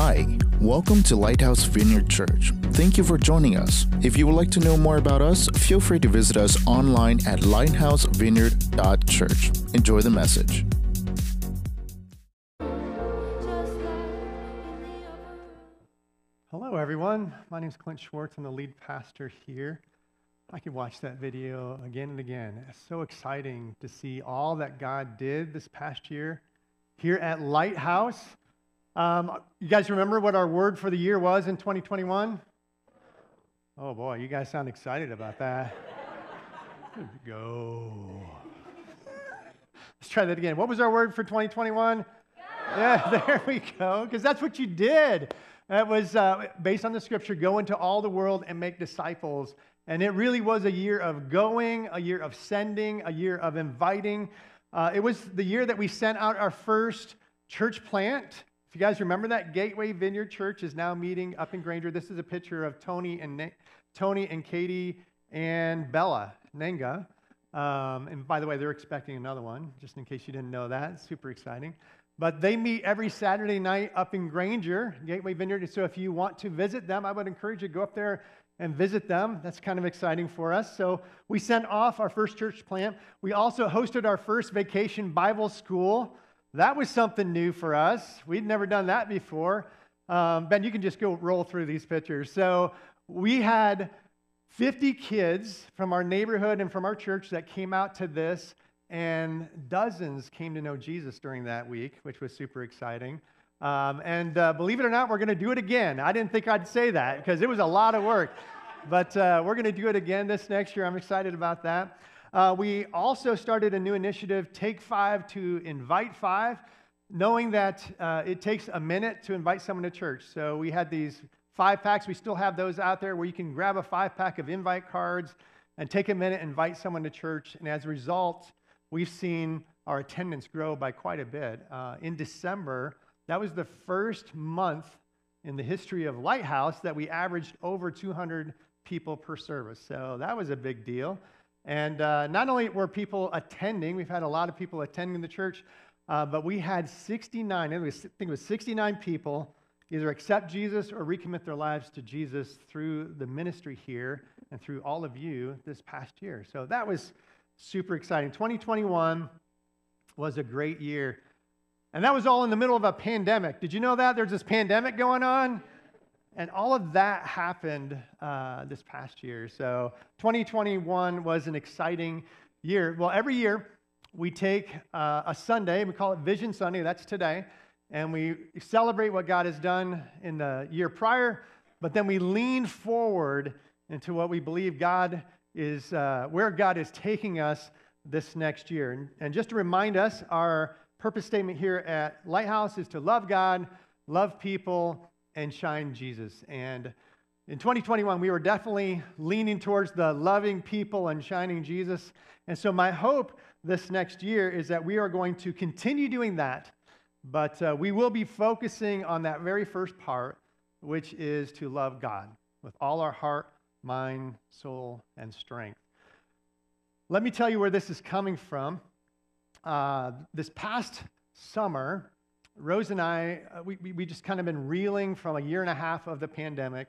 Hi, welcome to Lighthouse Vineyard Church. Thank you for joining us. If you would like to know more about us, feel free to visit us online at lighthousevineyard.church. Enjoy the message. Hello, everyone. My name is Clint Schwartz. I'm the lead pastor here. I could watch that video again and again. It's so exciting to see all that God did this past year here at Lighthouse. Um, you guys remember what our word for the year was in 2021? Oh boy, you guys sound excited about that. Go. Let's try that again. What was our word for 2021? Go. Yeah, there we go. Because that's what you did. That was uh, based on the scripture go into all the world and make disciples. And it really was a year of going, a year of sending, a year of inviting. Uh, it was the year that we sent out our first church plant. If you guys remember that, Gateway Vineyard Church is now meeting up in Granger. This is a picture of Tony and Tony and Katie and Bella Nenga. Um, and by the way, they're expecting another one, just in case you didn't know that. super exciting. But they meet every Saturday night up in Granger, Gateway Vineyard. So if you want to visit them, I would encourage you to go up there and visit them. That's kind of exciting for us. So we sent off our first church plant. We also hosted our first vacation Bible school. That was something new for us. We'd never done that before. Um, ben, you can just go roll through these pictures. So we had 50 kids from our neighborhood and from our church that came out to this, and dozens came to know Jesus during that week, which was super exciting. Um, and uh, believe it or not, we're going to do it again. I didn't think I'd say that because it was a lot of work. but uh, we're going to do it again this next year. I'm excited about that. Uh, we also started a new initiative, Take Five to Invite Five, knowing that uh, it takes a minute to invite someone to church. So we had these five packs. We still have those out there where you can grab a five pack of invite cards and take a minute, invite someone to church. And as a result, we've seen our attendance grow by quite a bit. Uh, in December, that was the first month in the history of Lighthouse that we averaged over 200 people per service. So that was a big deal. And uh, not only were people attending, we've had a lot of people attending the church, uh, but we had 69, I think it was 69 people either accept Jesus or recommit their lives to Jesus through the ministry here and through all of you this past year. So that was super exciting. 2021 was a great year. And that was all in the middle of a pandemic. Did you know that? There's this pandemic going on. And all of that happened uh, this past year. So 2021 was an exciting year. Well, every year we take uh, a Sunday, we call it Vision Sunday, that's today, and we celebrate what God has done in the year prior, but then we lean forward into what we believe God is, uh, where God is taking us this next year. And, and just to remind us, our purpose statement here at Lighthouse is to love God, love people, and shine Jesus. And in 2021, we were definitely leaning towards the loving people and shining Jesus. And so, my hope this next year is that we are going to continue doing that, but uh, we will be focusing on that very first part, which is to love God with all our heart, mind, soul, and strength. Let me tell you where this is coming from. Uh, this past summer, Rose and I, uh, we, we just kind of been reeling from a year and a half of the pandemic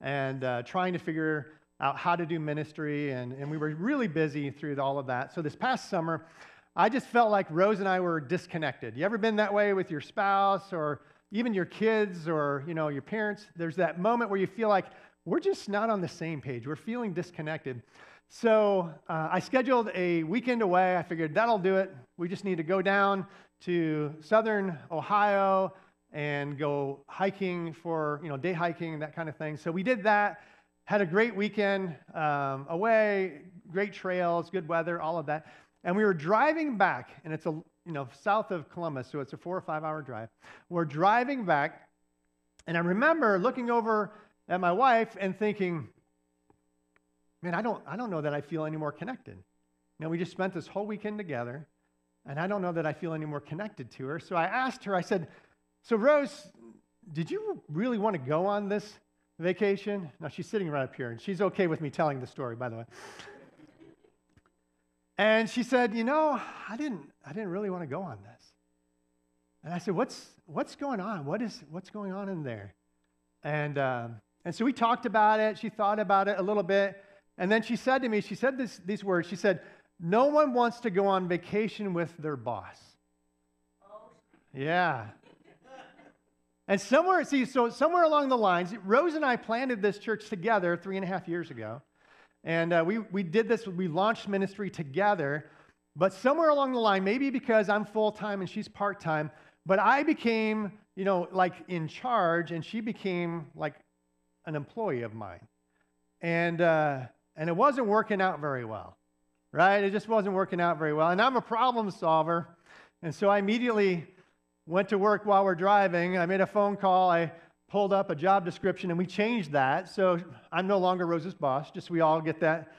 and uh, trying to figure out how to do ministry. And, and we were really busy through all of that. So this past summer, I just felt like Rose and I were disconnected. You ever been that way with your spouse or even your kids or you know your parents? There's that moment where you feel like we're just not on the same page. We're feeling disconnected. So uh, I scheduled a weekend away. I figured that'll do it. We just need to go down to southern Ohio and go hiking for, you know, day hiking and that kind of thing. So we did that, had a great weekend um, away, great trails, good weather, all of that. And we were driving back, and it's a, you know, south of Columbus, so it's a four or five hour drive. We're driving back, and I remember looking over at my wife and thinking, man, I don't, I don't know that I feel any more connected. You know, we just spent this whole weekend together. And I don't know that I feel any more connected to her. So I asked her, I said, So, Rose, did you really want to go on this vacation? Now, she's sitting right up here, and she's okay with me telling the story, by the way. and she said, You know, I didn't, I didn't really want to go on this. And I said, What's, what's going on? What is, what's going on in there? And, um, and so we talked about it. She thought about it a little bit. And then she said to me, She said this, these words. She said, No one wants to go on vacation with their boss. Yeah. And somewhere, see, so somewhere along the lines, Rose and I planted this church together three and a half years ago. And uh, we, we did this, we launched ministry together. But somewhere along the line, maybe because I'm full time and she's part time, but I became, you know, like in charge and she became like an employee of mine. And, uh, and it wasn't working out very well, right? It just wasn't working out very well. And I'm a problem solver. And so I immediately went to work while we're driving. I made a phone call. I pulled up a job description and we changed that. So I'm no longer Rose's boss, just so we all get that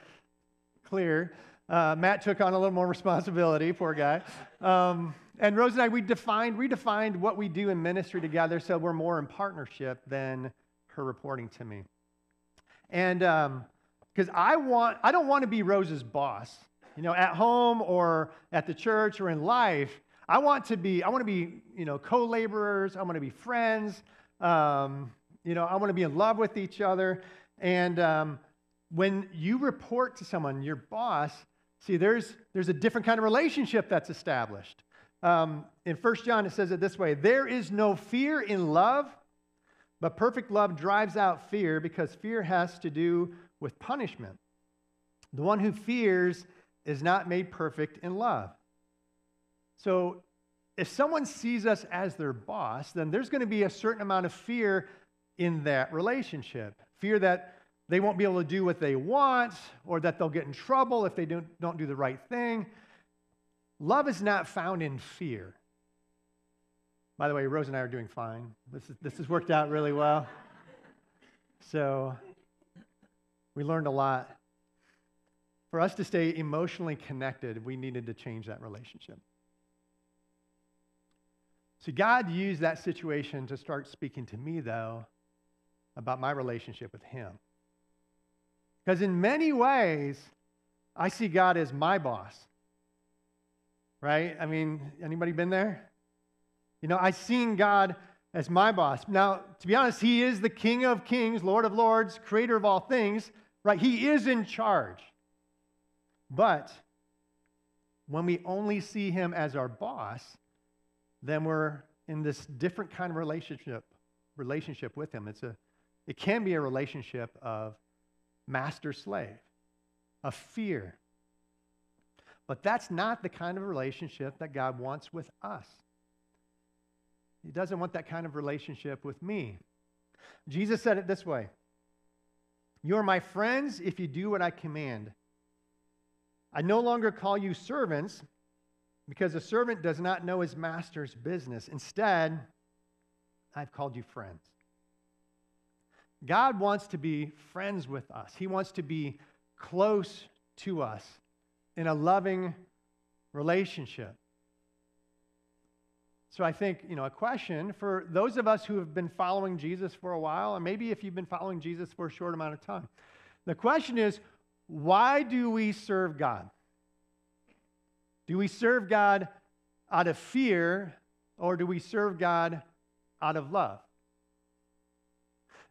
clear. Uh, Matt took on a little more responsibility, poor guy. Um, and Rose and I, we defined, redefined what we do in ministry together so we're more in partnership than her reporting to me. And because I want, I don't want to be Rose's boss, you know, at home or at the church or in life. I want to be, I want to be, you know, co-laborers. I want to be friends. Um, you know, I want to be in love with each other. And um, when you report to someone, your boss, see, there's, there's a different kind of relationship that's established. Um, in 1 John, it says it this way There is no fear in love, but perfect love drives out fear because fear has to do with punishment. The one who fears is not made perfect in love. So, if someone sees us as their boss, then there's going to be a certain amount of fear in that relationship. Fear that they won't be able to do what they want or that they'll get in trouble if they don't, don't do the right thing. Love is not found in fear. By the way, Rose and I are doing fine. This, is, this has worked out really well. So, we learned a lot. For us to stay emotionally connected, we needed to change that relationship. See, God used that situation to start speaking to me, though, about my relationship with Him. Because in many ways, I see God as my boss. Right? I mean, anybody been there? You know, I've seen God as my boss. Now, to be honest, He is the King of kings, Lord of lords, creator of all things, right? He is in charge. But when we only see Him as our boss, then we're in this different kind of relationship relationship with him. It's a it can be a relationship of master slave, of fear. But that's not the kind of relationship that God wants with us. He doesn't want that kind of relationship with me. Jesus said it this way You are my friends if you do what I command. I no longer call you servants because a servant does not know his master's business. Instead, I've called you friends. God wants to be friends with us, He wants to be close to us in a loving relationship. So I think, you know, a question for those of us who have been following Jesus for a while, and maybe if you've been following Jesus for a short amount of time, the question is, why do we serve God? Do we serve God out of fear or do we serve God out of love?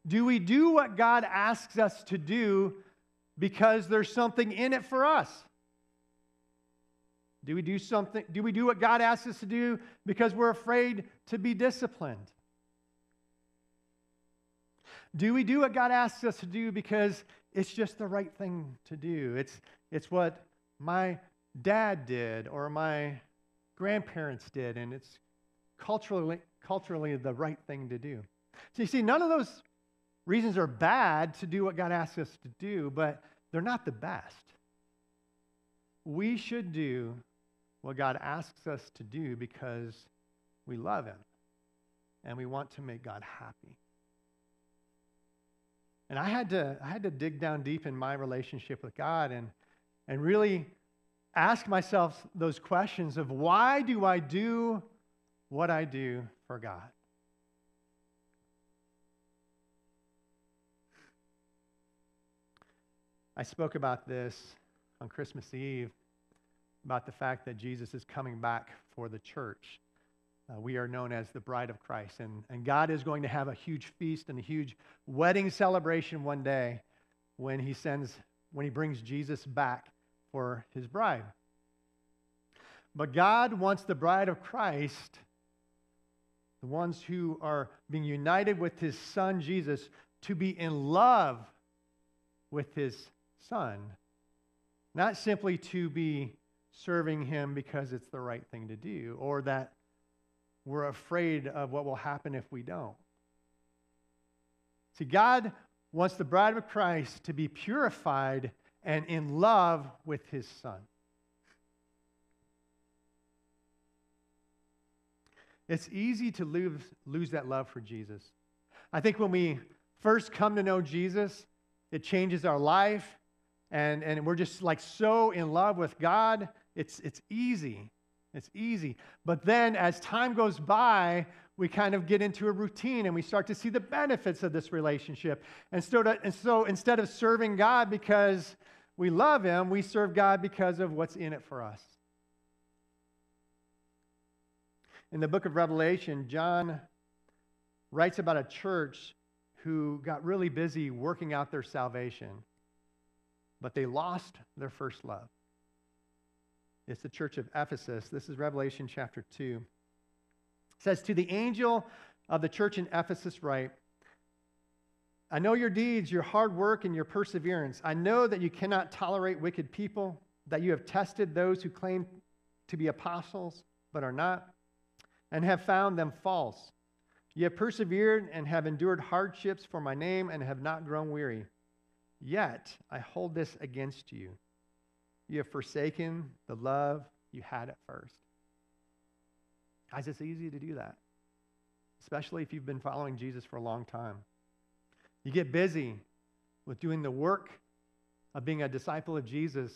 Do we do what God asks us to do because there's something in it for us? Do we do something do we do what God asks us to do because we're afraid to be disciplined? Do we do what God asks us to do because it's just the right thing to do? It's it's what my dad did or my grandparents did, and it's culturally, culturally the right thing to do. So you see, none of those reasons are bad to do what God asks us to do, but they're not the best. We should do what God asks us to do because we love Him and we want to make God happy. And I had to, I had to dig down deep in my relationship with God and, and really ask myself those questions of why do I do what I do for God? I spoke about this on Christmas Eve about the fact that Jesus is coming back for the church. uh, we are known as the bride of Christ. And, and God is going to have a huge feast and a huge wedding celebration one day when he sends, when he brings Jesus back for his bride. But God wants the bride of Christ, the ones who are being united with his son Jesus, to be in love with his son, not simply to be serving him because it's the right thing to do or that we're afraid of what will happen if we don't. See, God wants the bride of Christ to be purified and in love with his son. It's easy to lose, lose that love for Jesus. I think when we first come to know Jesus, it changes our life, and, and we're just like so in love with God. It's, it's easy. It's easy. But then as time goes by, we kind of get into a routine and we start to see the benefits of this relationship. And so, to, and so instead of serving God because we love Him, we serve God because of what's in it for us. In the book of Revelation, John writes about a church who got really busy working out their salvation, but they lost their first love. It's the church of Ephesus. This is Revelation chapter 2. It says, To the angel of the church in Ephesus, write, I know your deeds, your hard work, and your perseverance. I know that you cannot tolerate wicked people, that you have tested those who claim to be apostles but are not, and have found them false. You have persevered and have endured hardships for my name and have not grown weary. Yet I hold this against you. You have forsaken the love you had at first. Guys, it's easy to do that, especially if you've been following Jesus for a long time. You get busy with doing the work of being a disciple of Jesus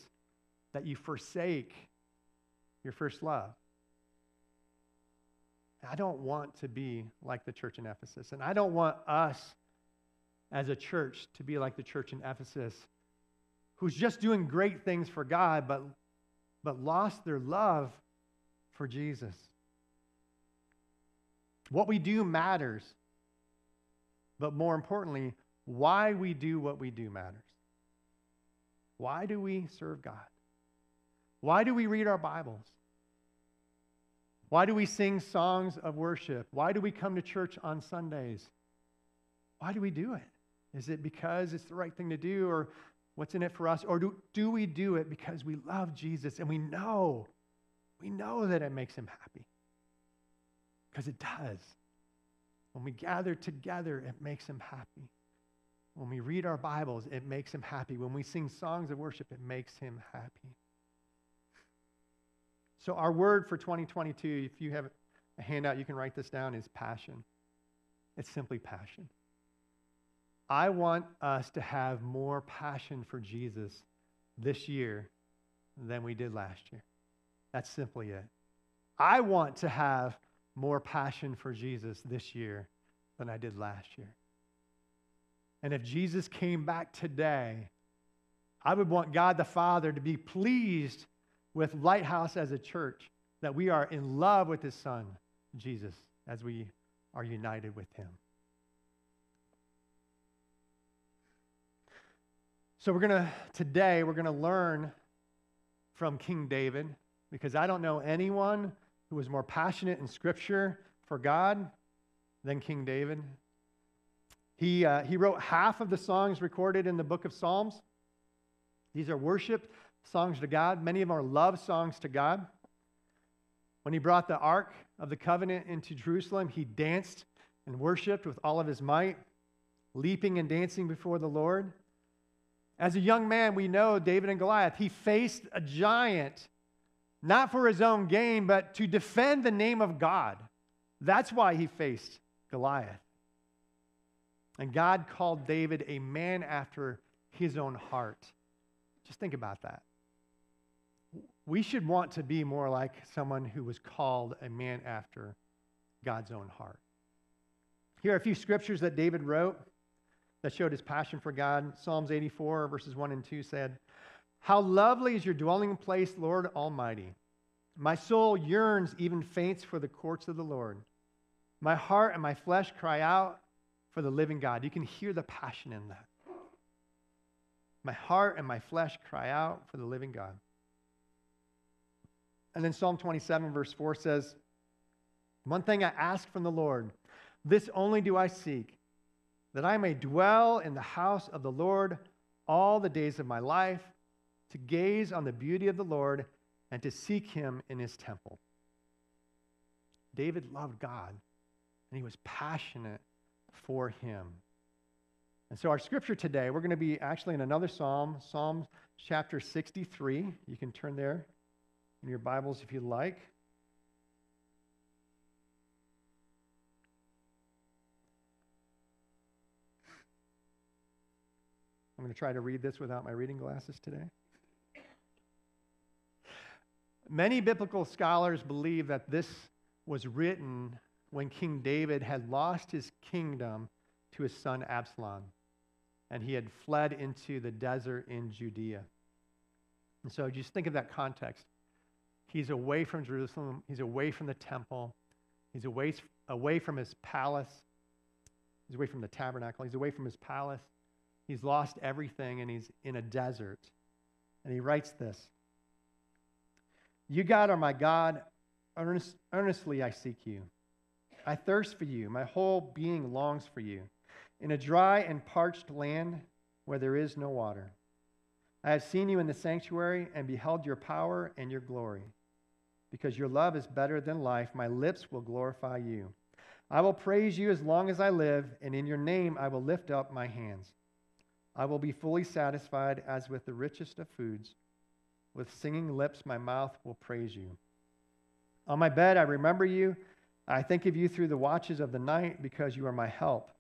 that you forsake your first love. I don't want to be like the church in Ephesus. And I don't want us as a church to be like the church in Ephesus, who's just doing great things for God, but, but lost their love for Jesus. What we do matters. But more importantly, why we do what we do matters. Why do we serve God? Why do we read our Bibles? Why do we sing songs of worship? Why do we come to church on Sundays? Why do we do it? Is it because it's the right thing to do or what's in it for us? Or do, do we do it because we love Jesus and we know, we know that it makes him happy? Because it does. When we gather together, it makes him happy. When we read our Bibles, it makes him happy. When we sing songs of worship, it makes him happy. So, our word for 2022, if you have a handout, you can write this down, is passion. It's simply passion. I want us to have more passion for Jesus this year than we did last year. That's simply it. I want to have more passion for Jesus this year than I did last year. And if Jesus came back today, I would want God the Father to be pleased with Lighthouse as a church that we are in love with his son, Jesus, as we are united with him. So we're going to, today, we're going to learn from King David because I don't know anyone who was more passionate in Scripture for God than King David. He, uh, he wrote half of the songs recorded in the book of Psalms. These are worship songs to God. Many of them are love songs to God. When he brought the Ark of the Covenant into Jerusalem, he danced and worshiped with all of his might, leaping and dancing before the Lord. As a young man, we know David and Goliath. He faced a giant, not for his own gain, but to defend the name of God. That's why he faced Goliath. And God called David a man after his own heart. Just think about that we should want to be more like someone who was called a man after God's own heart. Here are a few scriptures that David wrote that showed his passion for God. Psalms 84, verses 1 and 2 said, How lovely is your dwelling place, Lord Almighty! My soul yearns, even faints for the courts of the Lord. My heart and my flesh cry out for the living God. You can hear the passion in that. My heart and my flesh cry out for the living God. And then Psalm 27, verse 4 says, One thing I ask from the Lord, this only do I seek, that I may dwell in the house of the Lord all the days of my life, to gaze on the beauty of the Lord and to seek him in his temple. David loved God, and he was passionate for him. And so, our scripture today, we're going to be actually in another psalm, Psalm chapter 63. You can turn there in your Bibles if you like. Going to try to read this without my reading glasses today. Many biblical scholars believe that this was written when King David had lost his kingdom to his son Absalom, and he had fled into the desert in Judea. And so just think of that context. He's away from Jerusalem, he's away from the temple, he's away, away from his palace, he's away from the tabernacle, he's away from his palace. He's lost everything and he's in a desert. And he writes this You, God, are my God. Earnest, earnestly I seek you. I thirst for you. My whole being longs for you. In a dry and parched land where there is no water. I have seen you in the sanctuary and beheld your power and your glory. Because your love is better than life, my lips will glorify you. I will praise you as long as I live, and in your name I will lift up my hands. I will be fully satisfied as with the richest of foods. With singing lips, my mouth will praise you. On my bed, I remember you. I think of you through the watches of the night because you are my help.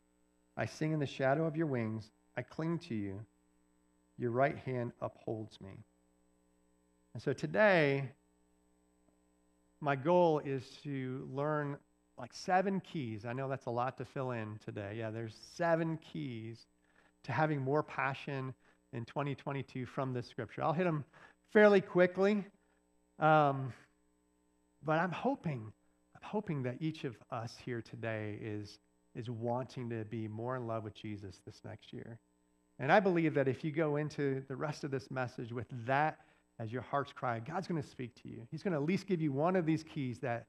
I sing in the shadow of your wings. I cling to you. Your right hand upholds me. And so today, my goal is to learn like seven keys. I know that's a lot to fill in today. Yeah, there's seven keys to having more passion in 2022 from this scripture. I'll hit them fairly quickly, um, but I'm hoping, I'm hoping that each of us here today is is wanting to be more in love with Jesus this next year. And I believe that if you go into the rest of this message with that as your heart's cry, God's going to speak to you. He's going to at least give you one of these keys that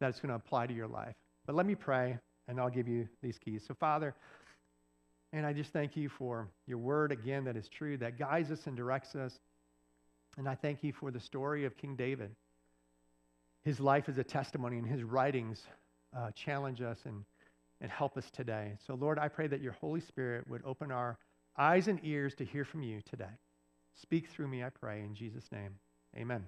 that's going to apply to your life. But let me pray, and I'll give you these keys. So, Father, and I just thank you for your word again that is true, that guides us and directs us. And I thank you for the story of King David. His life is a testimony, and his writings uh, challenge us and, and help us today. So, Lord, I pray that your Holy Spirit would open our eyes and ears to hear from you today. Speak through me, I pray, in Jesus' name. Amen.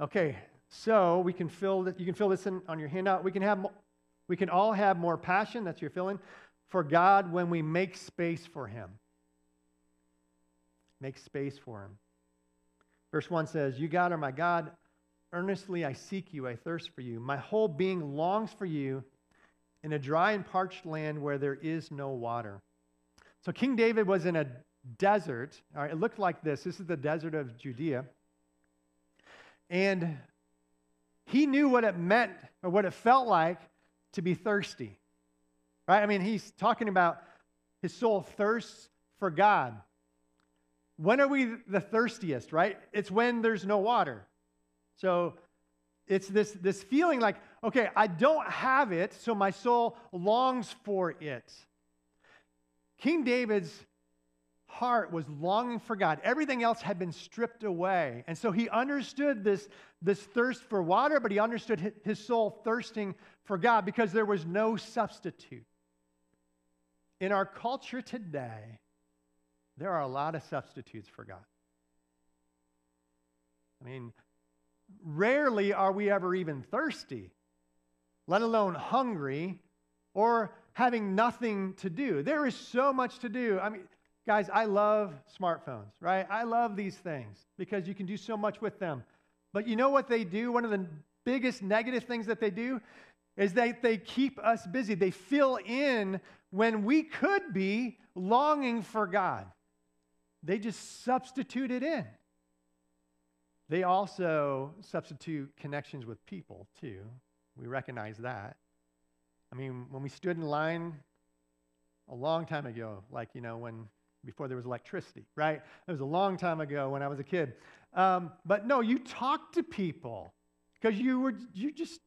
Okay, so we can fill that. You can fill this in on your handout. We can have, we can all have more passion. That's your filling for God when we make space for Him. Make space for Him. Verse 1 says, You, God, are my God. Earnestly I seek you. I thirst for you. My whole being longs for you in a dry and parched land where there is no water. So King David was in a desert. All right, it looked like this. This is the desert of Judea. And he knew what it meant or what it felt like to be thirsty. Right? I mean, he's talking about his soul thirsts for God. When are we the thirstiest, right? It's when there's no water. So it's this, this feeling like, okay, I don't have it, so my soul longs for it. King David's heart was longing for God. Everything else had been stripped away. And so he understood this, this thirst for water, but he understood his soul thirsting for God because there was no substitute. In our culture today, there are a lot of substitutes for God. I mean, rarely are we ever even thirsty, let alone hungry or having nothing to do. There is so much to do. I mean, guys, I love smartphones, right? I love these things because you can do so much with them. But you know what they do? One of the biggest negative things that they do is that they keep us busy. They fill in when we could be longing for God. They just substitute it in. they also substitute connections with people, too. We recognize that. I mean, when we stood in line a long time ago, like, you know, when before there was electricity, right? It was a long time ago when I was a kid. Um, but no, you talk to people because you were, you just,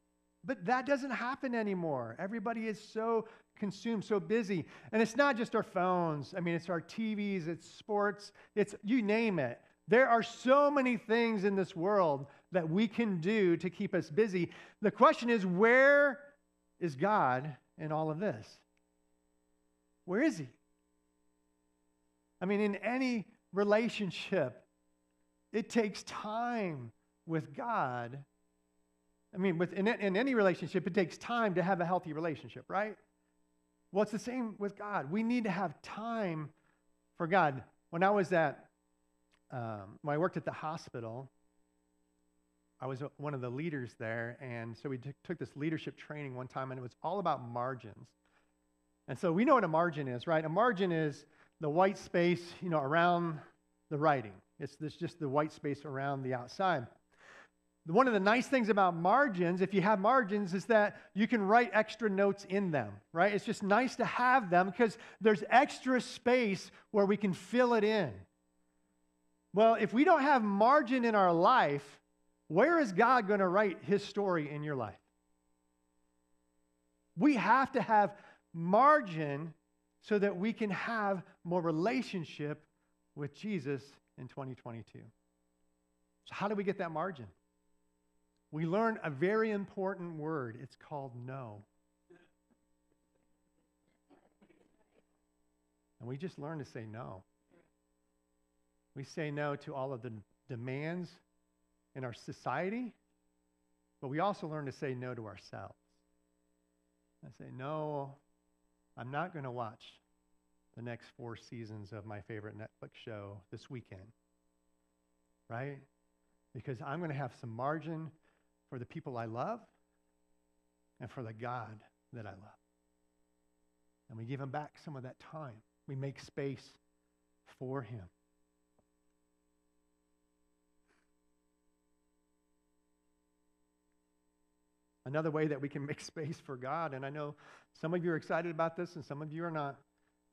but that doesn't happen anymore. Everybody is so consumed, so busy. And it's not just our phones. I mean, it's our TVs, it's sports, it's you name it. There are so many things in this world that we can do to keep us busy. The question is, where is God in all of this? Where is He? I mean, in any relationship, it takes time with God. I mean, with, in, in any relationship, it takes time to have a healthy relationship, right? Well, it's the same with God. We need to have time for God. When I was at, um, when I worked at the hospital, I was one of the leaders there, and so we t- took this leadership training one time, and it was all about margins. And so we know what a margin is, right? A margin is the white space, you know, around the writing. It's this just the white space around the outside. One of the nice things about margins, if you have margins, is that you can write extra notes in them, right? It's just nice to have them because there's extra space where we can fill it in. Well, if we don't have margin in our life, where is God going to write his story in your life? We have to have margin so that we can have more relationship with Jesus in 2022. So, how do we get that margin? We learn a very important word. It's called no. And we just learn to say no. We say no to all of the demands in our society, but we also learn to say no to ourselves. I say, no, I'm not going to watch the next four seasons of my favorite Netflix show this weekend, right? Because I'm going to have some margin for the people I love and for the God that I love. And we give him back some of that time. We make space for him. Another way that we can make space for God, and I know some of you are excited about this and some of you are not,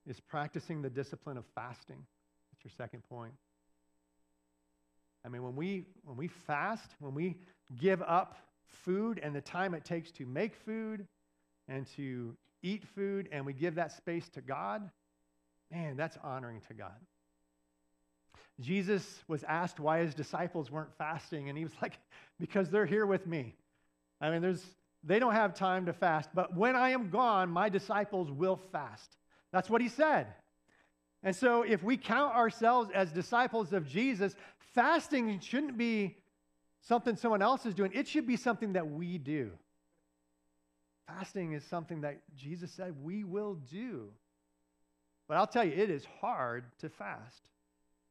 is practicing the discipline of fasting. That's your second point. I mean, when we, when we fast, when we give up food and the time it takes to make food and to eat food, and we give that space to God, man, that's honoring to God. Jesus was asked why his disciples weren't fasting, and he was like, because they're here with me. I mean, there's, they don't have time to fast, but when I am gone, my disciples will fast. That's what he said. And so, if we count ourselves as disciples of Jesus, fasting shouldn't be something someone else is doing, it should be something that we do. Fasting is something that Jesus said we will do. But I'll tell you, it is hard to fast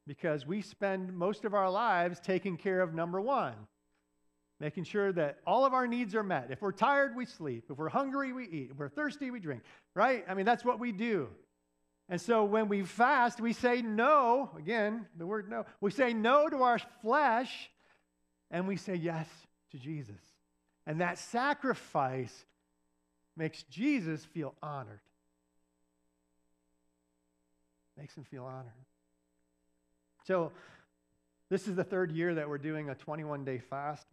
because we spend most of our lives taking care of number one making sure that all of our needs are met. If we're tired, we sleep. If we're hungry, we eat. If we're thirsty, we drink, right? I mean, that's what we do. And so when we fast, we say no, again, the word no. We say no to our flesh and we say yes to Jesus. And that sacrifice makes Jesus feel honored. Makes him feel honored. So, this is the third year that we're doing a 21 day fast.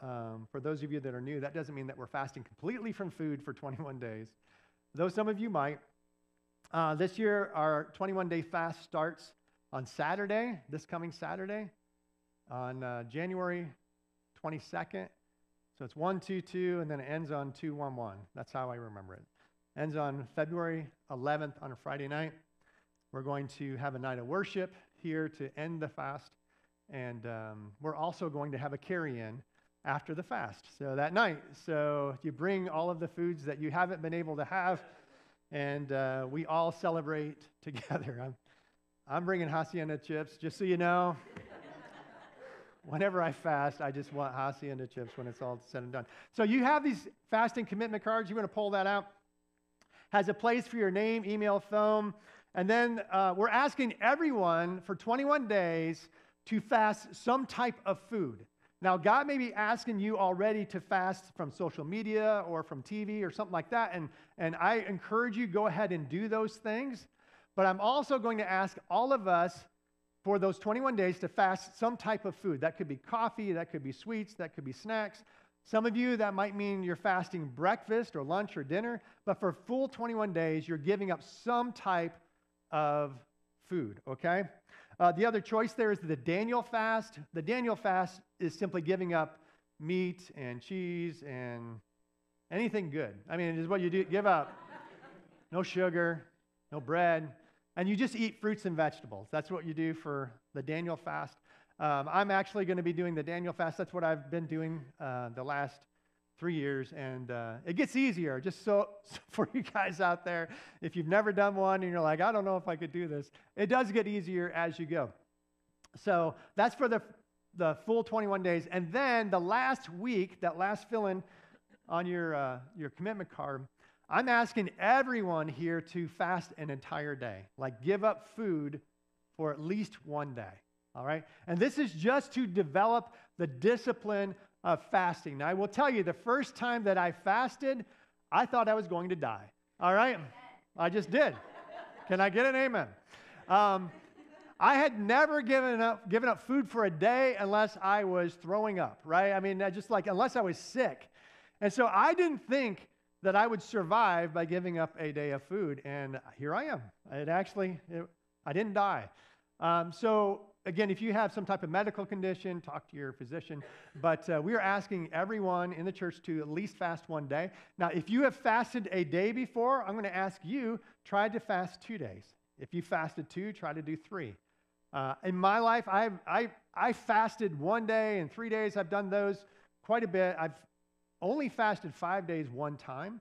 Um, for those of you that are new, that doesn't mean that we're fasting completely from food for 21 days, though some of you might. Uh, this year, our 21 day fast starts on Saturday, this coming Saturday, on uh, January 22nd. So it's 1 2 2, and then it ends on 2 1 1. That's how I remember it. Ends on February 11th on a Friday night. We're going to have a night of worship here to end the fast. And um, we're also going to have a carry in after the fast. So that night, so you bring all of the foods that you haven't been able to have, and uh, we all celebrate together. I'm, I'm bringing hacienda chips, just so you know. Whenever I fast, I just want hacienda chips when it's all said and done. So you have these fasting commitment cards. You want to pull that out. Has a place for your name, email, phone. And then uh, we're asking everyone for 21 days to fast some type of food. Now, God may be asking you already to fast from social media or from TV or something like that. And, and I encourage you, go ahead and do those things. But I'm also going to ask all of us for those 21 days to fast some type of food. That could be coffee, that could be sweets, that could be snacks. Some of you, that might mean you're fasting breakfast or lunch or dinner. But for full 21 days, you're giving up some type of food, okay? Uh, the other choice there is the Daniel fast. The Daniel fast is simply giving up meat and cheese and anything good. I mean, it is what you do. Give up no sugar, no bread, and you just eat fruits and vegetables. That's what you do for the Daniel fast. Um, I'm actually going to be doing the Daniel fast. That's what I've been doing uh, the last three years, and uh, it gets easier. Just so, so, for you guys out there, if you've never done one and you're like, I don't know if I could do this, it does get easier as you go. So that's for the the full 21 days, and then the last week, that last fill in on your uh, your commitment card. I'm asking everyone here to fast an entire day, like give up food for at least one day. All right? And this is just to develop the discipline of fasting. Now, I will tell you, the first time that I fasted, I thought I was going to die. All right? I just did. Can I get an amen? Um, I had never given up, given up food for a day unless I was throwing up, right? I mean, just like unless I was sick. And so I didn't think that I would survive by giving up a day of food. And here I am. It actually, it, I didn't die. Um, so again, if you have some type of medical condition, talk to your physician. But uh, we are asking everyone in the church to at least fast one day. Now, if you have fasted a day before, I'm going to ask you try to fast two days. If you fasted two, try to do three. Uh, in my life, I've, I, I fasted one day and three days. I've done those quite a bit. I've only fasted five days one time.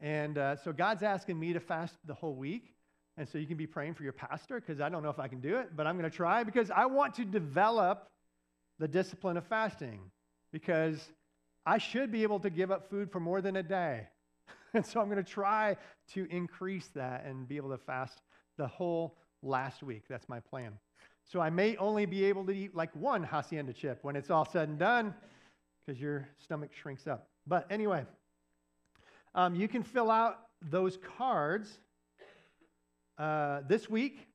And uh, so God's asking me to fast the whole week. And so you can be praying for your pastor because I don't know if I can do it, but I'm going to try because I want to develop the discipline of fasting because I should be able to give up food for more than a day. and so I'm going to try to increase that and be able to fast the whole last week. That's my plan. So I may only be able to eat like one hacienda chip when it's all said and done because your stomach shrinks up. But anyway, um, you can fill out those cards uh, this week.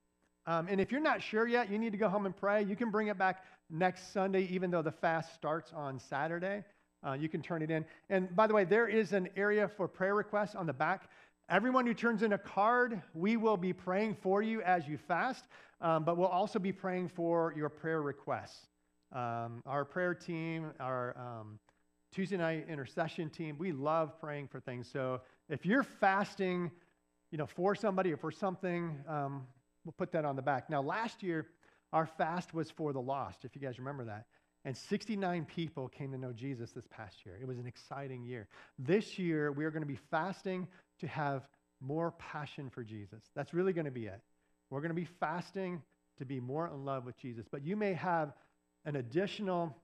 Um, and if you're not sure yet, you need to go home and pray. You can bring it back next Sunday, even though the fast starts on Saturday. Uh, you can turn it in. And by the way, there is an area for prayer requests on the back. Everyone who turns in a card, we will be praying for you as you fast, um, but we'll also be praying for your prayer requests. Um, our prayer team, our um, Tuesday night intercession team, we love praying for things. So if you're fasting, you know, for somebody or for something, um, we'll put that on the back. Now, last year, our fast was for the lost, if you guys remember that. And 69 people came to know Jesus this past year. It was an exciting year. This year, we are going to be fasting to have more passion for Jesus. That's really going to be it. We're going to be fasting to be more in love with Jesus. But you may have an additional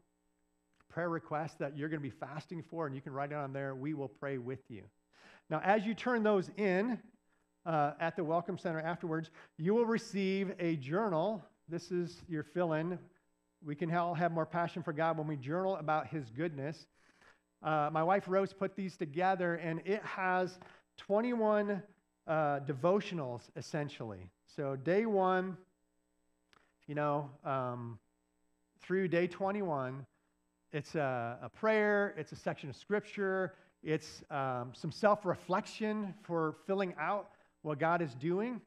prayer request that you're going to be fasting for, and you can write it on there. We will pray with you. Now, as you turn those in, uh, at the Welcome Center afterwards, you will receive a journal. This is your fill in. We can all have more passion for God when we journal about His goodness. Uh, my wife Rose put these together, and it has 21 uh, devotionals essentially. So, day one, you know, um, through day 21, it's a, a, prayer, it's a section of scripture, it's um, some self reflection for filling out what God is doing.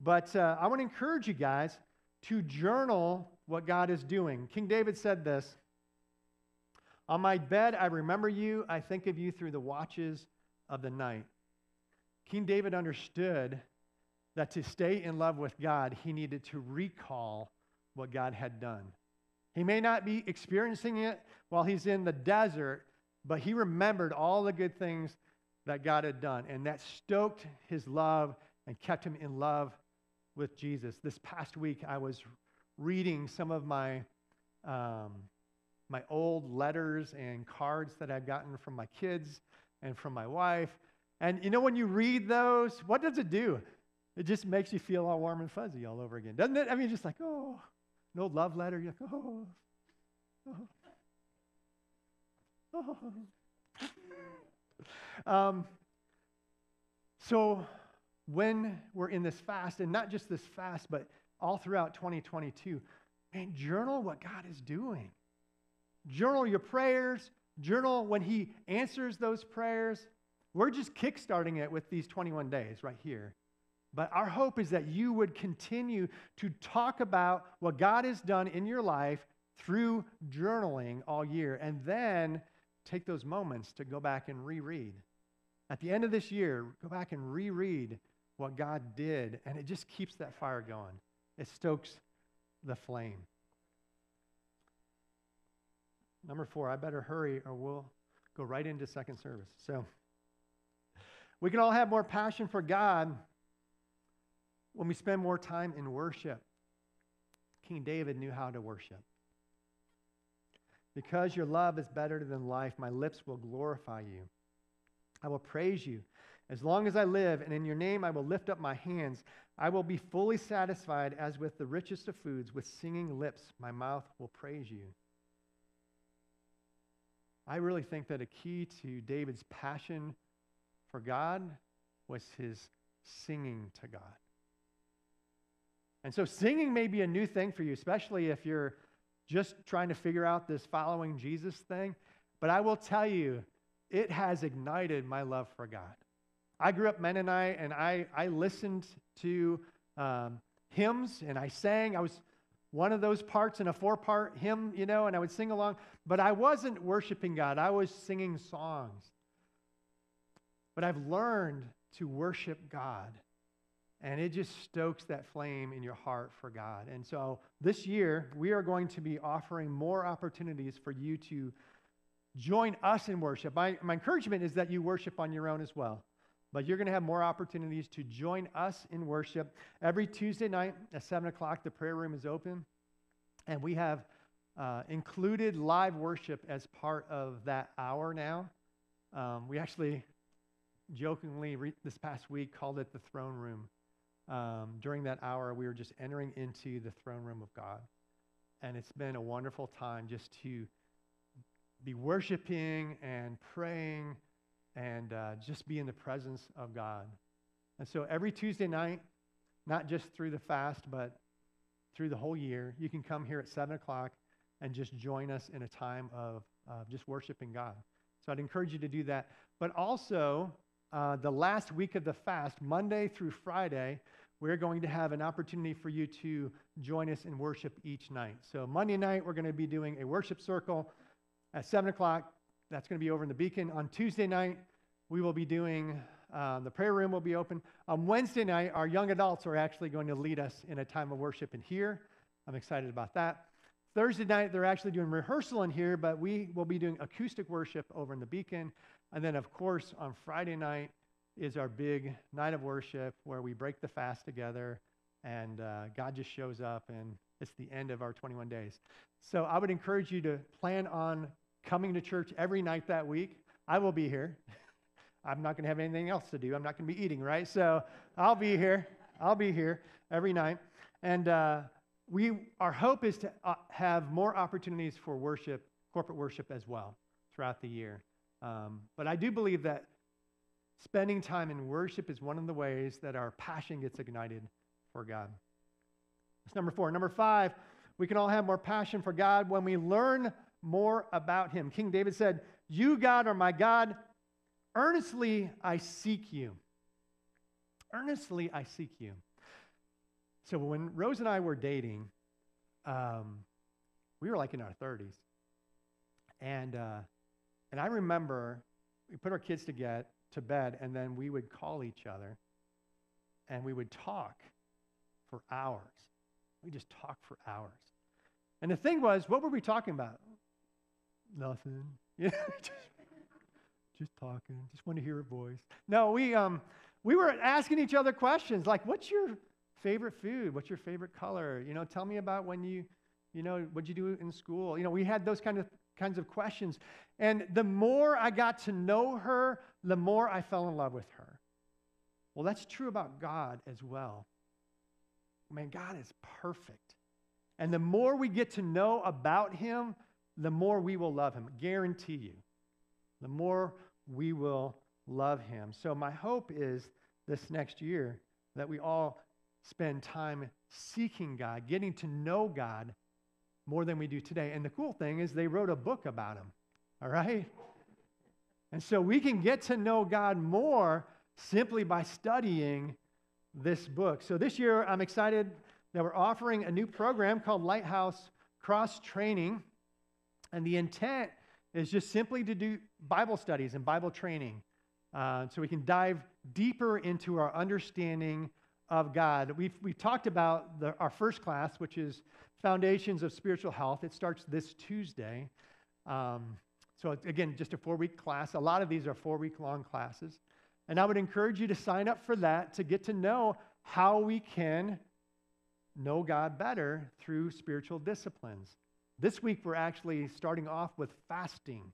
But uh, I want to encourage you guys to journal what God is doing. King David said this On my bed, I remember you. I think of you through the watches of the night. King David understood that to stay in love with God, he needed to recall what God had done. He may not be experiencing it while he's in the desert, but he remembered all the good things that God had done. And that stoked his love and kept him in love with Jesus. This past week, I was reading some of my, um, my old letters and cards that I've gotten from my kids and from my wife. And you know, when you read those, what does it do? It just makes you feel all warm and fuzzy all over again, doesn't it? I mean, just like, oh, an old love letter. You're like, oh, oh, oh. Um, so when we're in this fast, and not just this fast, but all throughout 2022, man, journal what God is doing. Journal your prayers, journal when He answers those prayers. We're just kickstarting it with these 21 days right here. But our hope is that you would continue to talk about what God has done in your life through journaling all year, and then take those moments to go back and reread. At the end of this year, go back and reread what God did, and it just keeps that fire going. It stokes the flame. Number four, I better hurry or we'll go right into second service. So, we can all have more passion for God when we spend more time in worship. King David knew how to worship. Because your love is better than life, my lips will glorify you. I will praise you as long as I live, and in your name I will lift up my hands. I will be fully satisfied as with the richest of foods. With singing lips, my mouth will praise you. I really think that a key to David's passion for God was his singing to God. And so, singing may be a new thing for you, especially if you're just trying to figure out this following Jesus thing. But I will tell you, it has ignited my love for God. I grew up Mennonite and I, I listened to um, hymns and I sang. I was one of those parts in a four part hymn, you know, and I would sing along. But I wasn't worshiping God, I was singing songs. But I've learned to worship God and it just stokes that flame in your heart for God. And so this year, we are going to be offering more opportunities for you to join us in worship. My, my encouragement is that you worship on your own as well. But you're going to have more opportunities to join us in worship. Every Tuesday night at 7 o'clock, the prayer room is open. And we have uh, included live worship as part of that hour now. Um, we actually jokingly, re- this past week, called it the throne room um, during that hour, we were just entering into the throne room of God. And it's been a wonderful time just to be worshiping and praying and uh, just be in the presence of God. And so every Tuesday night, not just through the fast, but through the whole year, you can come here at 7 o'clock and just join us in a time of uh, just worshiping God. So I'd encourage you to do that. But also, uh, the last week of the fast, Monday through Friday, we're going to have an opportunity for you to join us in worship each night. So, Monday night, we're going to be doing a worship circle at 7 o'clock. That's going to be over in the beacon. On Tuesday night, we will be doing, uh, the prayer room will be open. On Wednesday night, our young adults are actually going to lead us in a time of worship in here. I'm excited about that. Thursday night, they're actually doing rehearsal in here, but we will be doing acoustic worship over in the beacon. And then, of course, on Friday night is our big night of worship where we break the fast together and uh, God just shows up and it's the end of our 21 days. So I would encourage you to plan on coming to church every night that week. I will be here. I'm not going to have anything else to do. I'm not going to be eating, right? So I'll be here. I'll be here every night. And uh, we, our hope is to uh, have more opportunities for worship, corporate worship as well throughout the year. Um, but I do believe that spending time in worship is one of the ways that our passion gets ignited for God. That's number four. Number five, we can all have more passion for God when we learn more about Him. King David said, You, God, are my God. Earnestly I seek you. Earnestly I seek you. So when Rose and I were dating, um, we were like in our 30s. And uh, and I remember we put our kids to get to bed, and then we would call each other and we would talk for hours. We just talk for hours. And the thing was, what were we talking about? Nothing. Know, just, just talking. Just want to hear a voice. No, we um we were asking each other questions like, "What's your favorite food? What's your favorite color? You know, tell me about when you, you know, what'd you do in school? You know, we had those kind of kinds of questions. And the more I got to know her, the more I fell in love with her. Well, that's true about God as well. Man, God is perfect. And the more we get to know about him, the more we will love him. Guarantee you. The more we will love him. So, my hope is this next year that we all spend time seeking God, getting to know God more than we do today. And the cool thing is, they wrote a book about him. All right? And so we can get to know God more simply by studying this book. So this year, I'm excited that we're offering a new program called Lighthouse Cross Training. And the intent is just simply to do Bible studies and Bible training uh, so we can dive deeper into our understanding of God. We've, we've talked about the, our first class, which is Foundations of Spiritual Health. It starts this Tuesday. Um, so, again, just a four week class. A lot of these are four week long classes. And I would encourage you to sign up for that to get to know how we can know God better through spiritual disciplines. This week, we're actually starting off with fasting.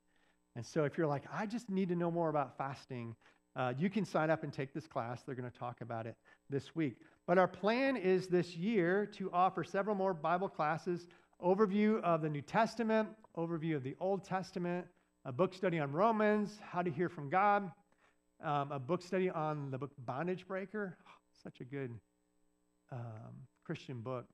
And so, if you're like, I just need to know more about fasting, uh, you can sign up and take this class. They're going to talk about it this week. But our plan is this year to offer several more Bible classes overview of the New Testament, overview of the Old Testament, a book study on Romans, how to hear from God, um, a book study on the book Bondage Breaker, such a good um, Christian book.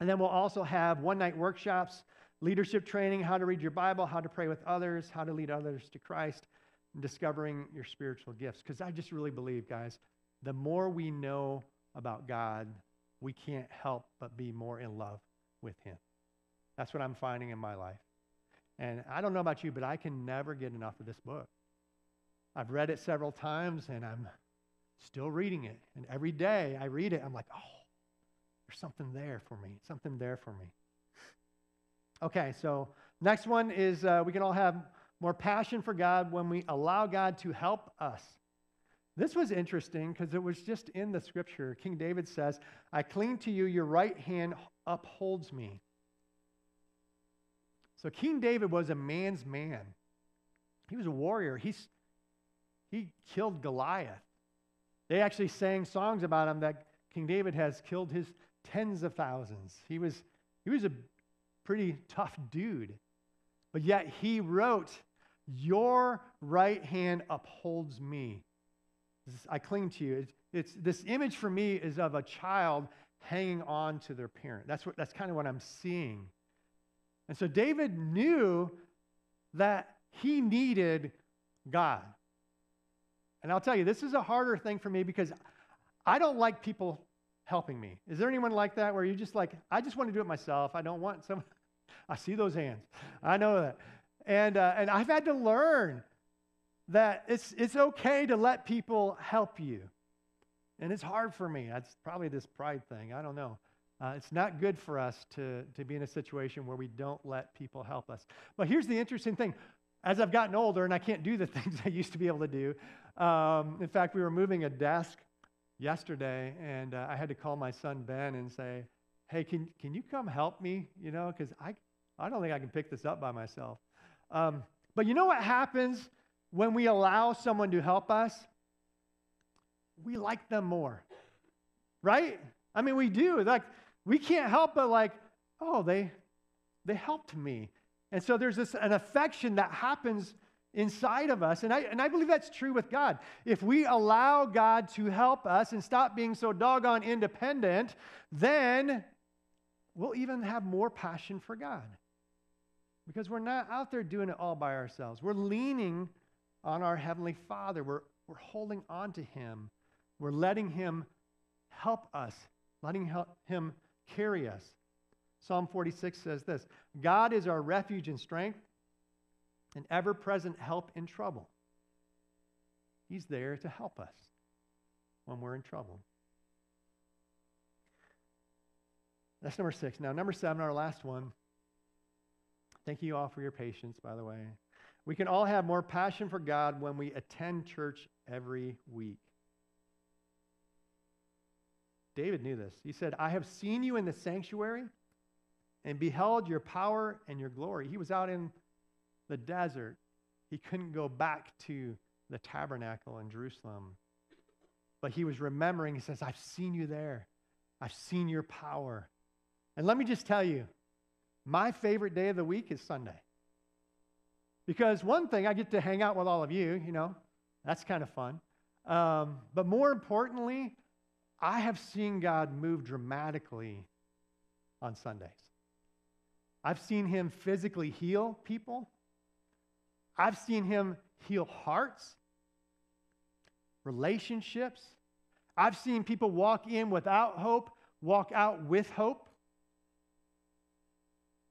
And then we'll also have one night workshops, leadership training, how to read your Bible, how to pray with others, how to lead others to Christ, and discovering your spiritual gifts. Because I just really believe, guys, the more we know about God, we can't help but be more in love with Him. That's what I'm finding in my life. And I don't know about you, but I can never get enough of this book. I've read it several times and I'm still reading it. And every day I read it, I'm like, oh, there's something there for me, something there for me. Okay, so next one is uh, we can all have more passion for God when we allow God to help us. This was interesting because it was just in the scripture. King David says, I cling to you, your right hand upholds me. So King David was a man's man. He was a warrior. He's, he killed Goliath. They actually sang songs about him that King David has killed his tens of thousands. He was, he was a pretty tough dude. But yet he wrote, Your right hand upholds me. I cling to you. It's, it's, this image for me is of a child hanging on to their parent. That's, what, that's kind of what I'm seeing. And so David knew that he needed God. And I'll tell you, this is a harder thing for me because I don't like people helping me. Is there anyone like that where you're just like, I just want to do it myself? I don't want some. I see those hands. I know that. And, uh, and I've had to learn that it's, it's okay to let people help you. And it's hard for me. That's probably this pride thing. I don't know. Uh, it's not good for us to, to be in a situation where we don't let people help us. But here's the interesting thing. As I've gotten older and I can't do the things I used to be able to do, um, in fact, we were moving a desk yesterday and uh, I had to call my son Ben and say, hey, can, can you come help me? You know, because I, I don't think I can pick this up by myself. Um, but you know what happens when we allow someone to help us? We like them more, right? I mean, we do. Like, we can't help but like, oh, they they helped me. And so there's this an affection that happens inside of us. And I, and I believe that's true with God. If we allow God to help us and stop being so doggone independent, then we'll even have more passion for God. Because we're not out there doing it all by ourselves. We're leaning on our Heavenly Father. We're, we're holding on to Him. We're letting Him help us, letting help Him carry us. Psalm 46 says this God is our refuge and strength, an ever present help in trouble. He's there to help us when we're in trouble. That's number six. Now, number seven, our last one. Thank you all for your patience, by the way. We can all have more passion for God when we attend church every week. David knew this. He said, I have seen you in the sanctuary and beheld your power and your glory. He was out in the desert. He couldn't go back to the tabernacle in Jerusalem. But he was remembering, he says, I've seen you there. I've seen your power. And let me just tell you, my favorite day of the week is Sunday. Because one thing, I get to hang out with all of you, you know, that's kind of fun. Um, but more importantly, I have seen God move dramatically on Sundays. I've seen him physically heal people. I've seen him heal hearts, relationships. I've seen people walk in without hope, walk out with hope.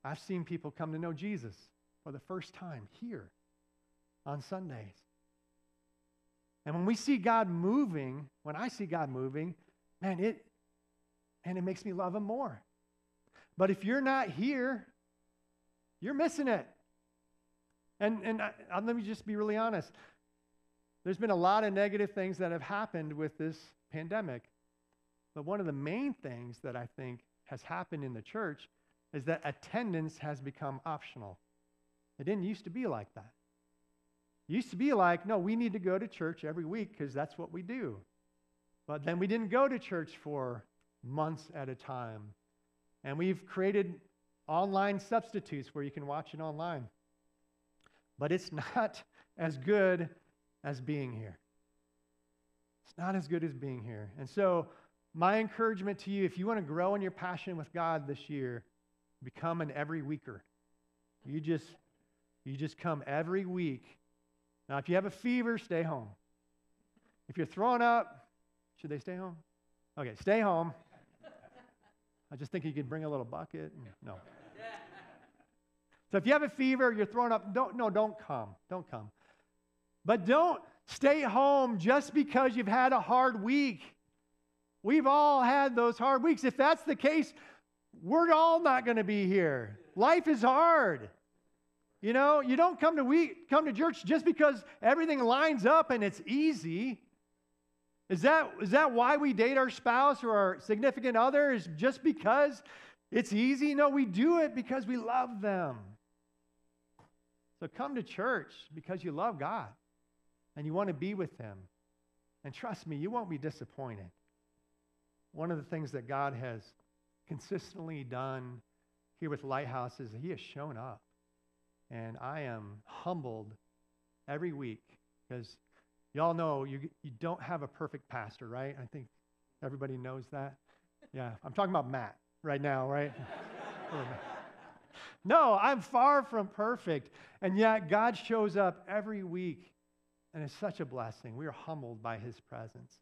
I've seen people come to know Jesus for the first time here on Sundays. And when we see God moving, when I see God moving, man, it and it makes me love him more. But if you're not here, you're missing it. And and I, let me just be really honest. There's been a lot of negative things that have happened with this pandemic. But one of the main things that I think has happened in the church is that attendance has become optional. It didn't used to be like that. It used to be like, no, we need to go to church every week because that's what we do. But then we didn't go to church for months at a time. And we've created online substitutes where you can watch it online. But it's not as good as being here. It's not as good as being here. And so, my encouragement to you if you want to grow in your passion with God this year, become an every weeker. You just you just come every week. Now, if you have a fever, stay home. If you're throwing up, should they stay home? Okay, stay home. I just think you could bring a little bucket. No. So if you have a fever, you're throwing up, don't no, don't come. Don't come. But don't stay home just because you've had a hard week. We've all had those hard weeks. If that's the case, we're all not going to be here. Life is hard. You know, you don't come to week, come to church just because everything lines up and it's easy. Is that, is that why we date our spouse or our significant other? Is just because it's easy? No, we do it because we love them. So come to church because you love God and you want to be with Him. And trust me, you won't be disappointed. One of the things that God has consistently done here with Lighthouse is He has shown up. And I am humbled every week because y'all know you, you don't have a perfect pastor, right? I think everybody knows that. Yeah, I'm talking about Matt right now, right? no, I'm far from perfect. And yet God shows up every week. And it's such a blessing. We are humbled by his presence.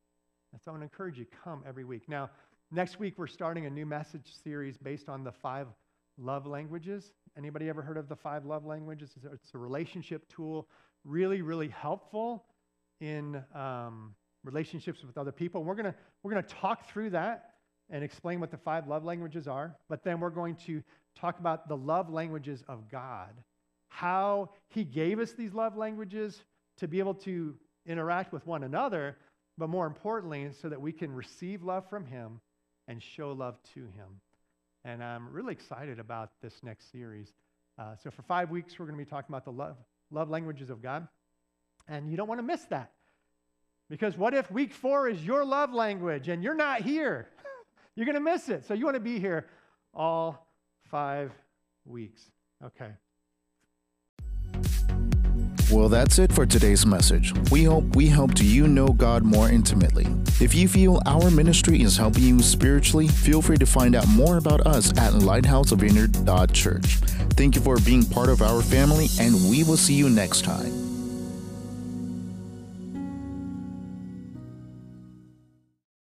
And so I want to encourage you, come every week. Now, next week we're starting a new message series based on the five love languages. Anybody ever heard of the five love languages? It's a relationship tool, really, really helpful in um, relationships with other people. We're gonna we're gonna talk through that and explain what the five love languages are. But then we're going to talk about the love languages of God, how He gave us these love languages to be able to interact with one another, but more importantly, so that we can receive love from Him and show love to Him. And I'm really excited about this next series. Uh, so, for five weeks, we're going to be talking about the love, love languages of God. And you don't want to miss that. Because what if week four is your love language and you're not here? You're going to miss it. So, you want to be here all five weeks. Okay. Well, that's it for today's message. We hope we helped you know God more intimately. If you feel our ministry is helping you spiritually, feel free to find out more about us at lighthousevineyard.church. Thank you for being part of our family, and we will see you next time.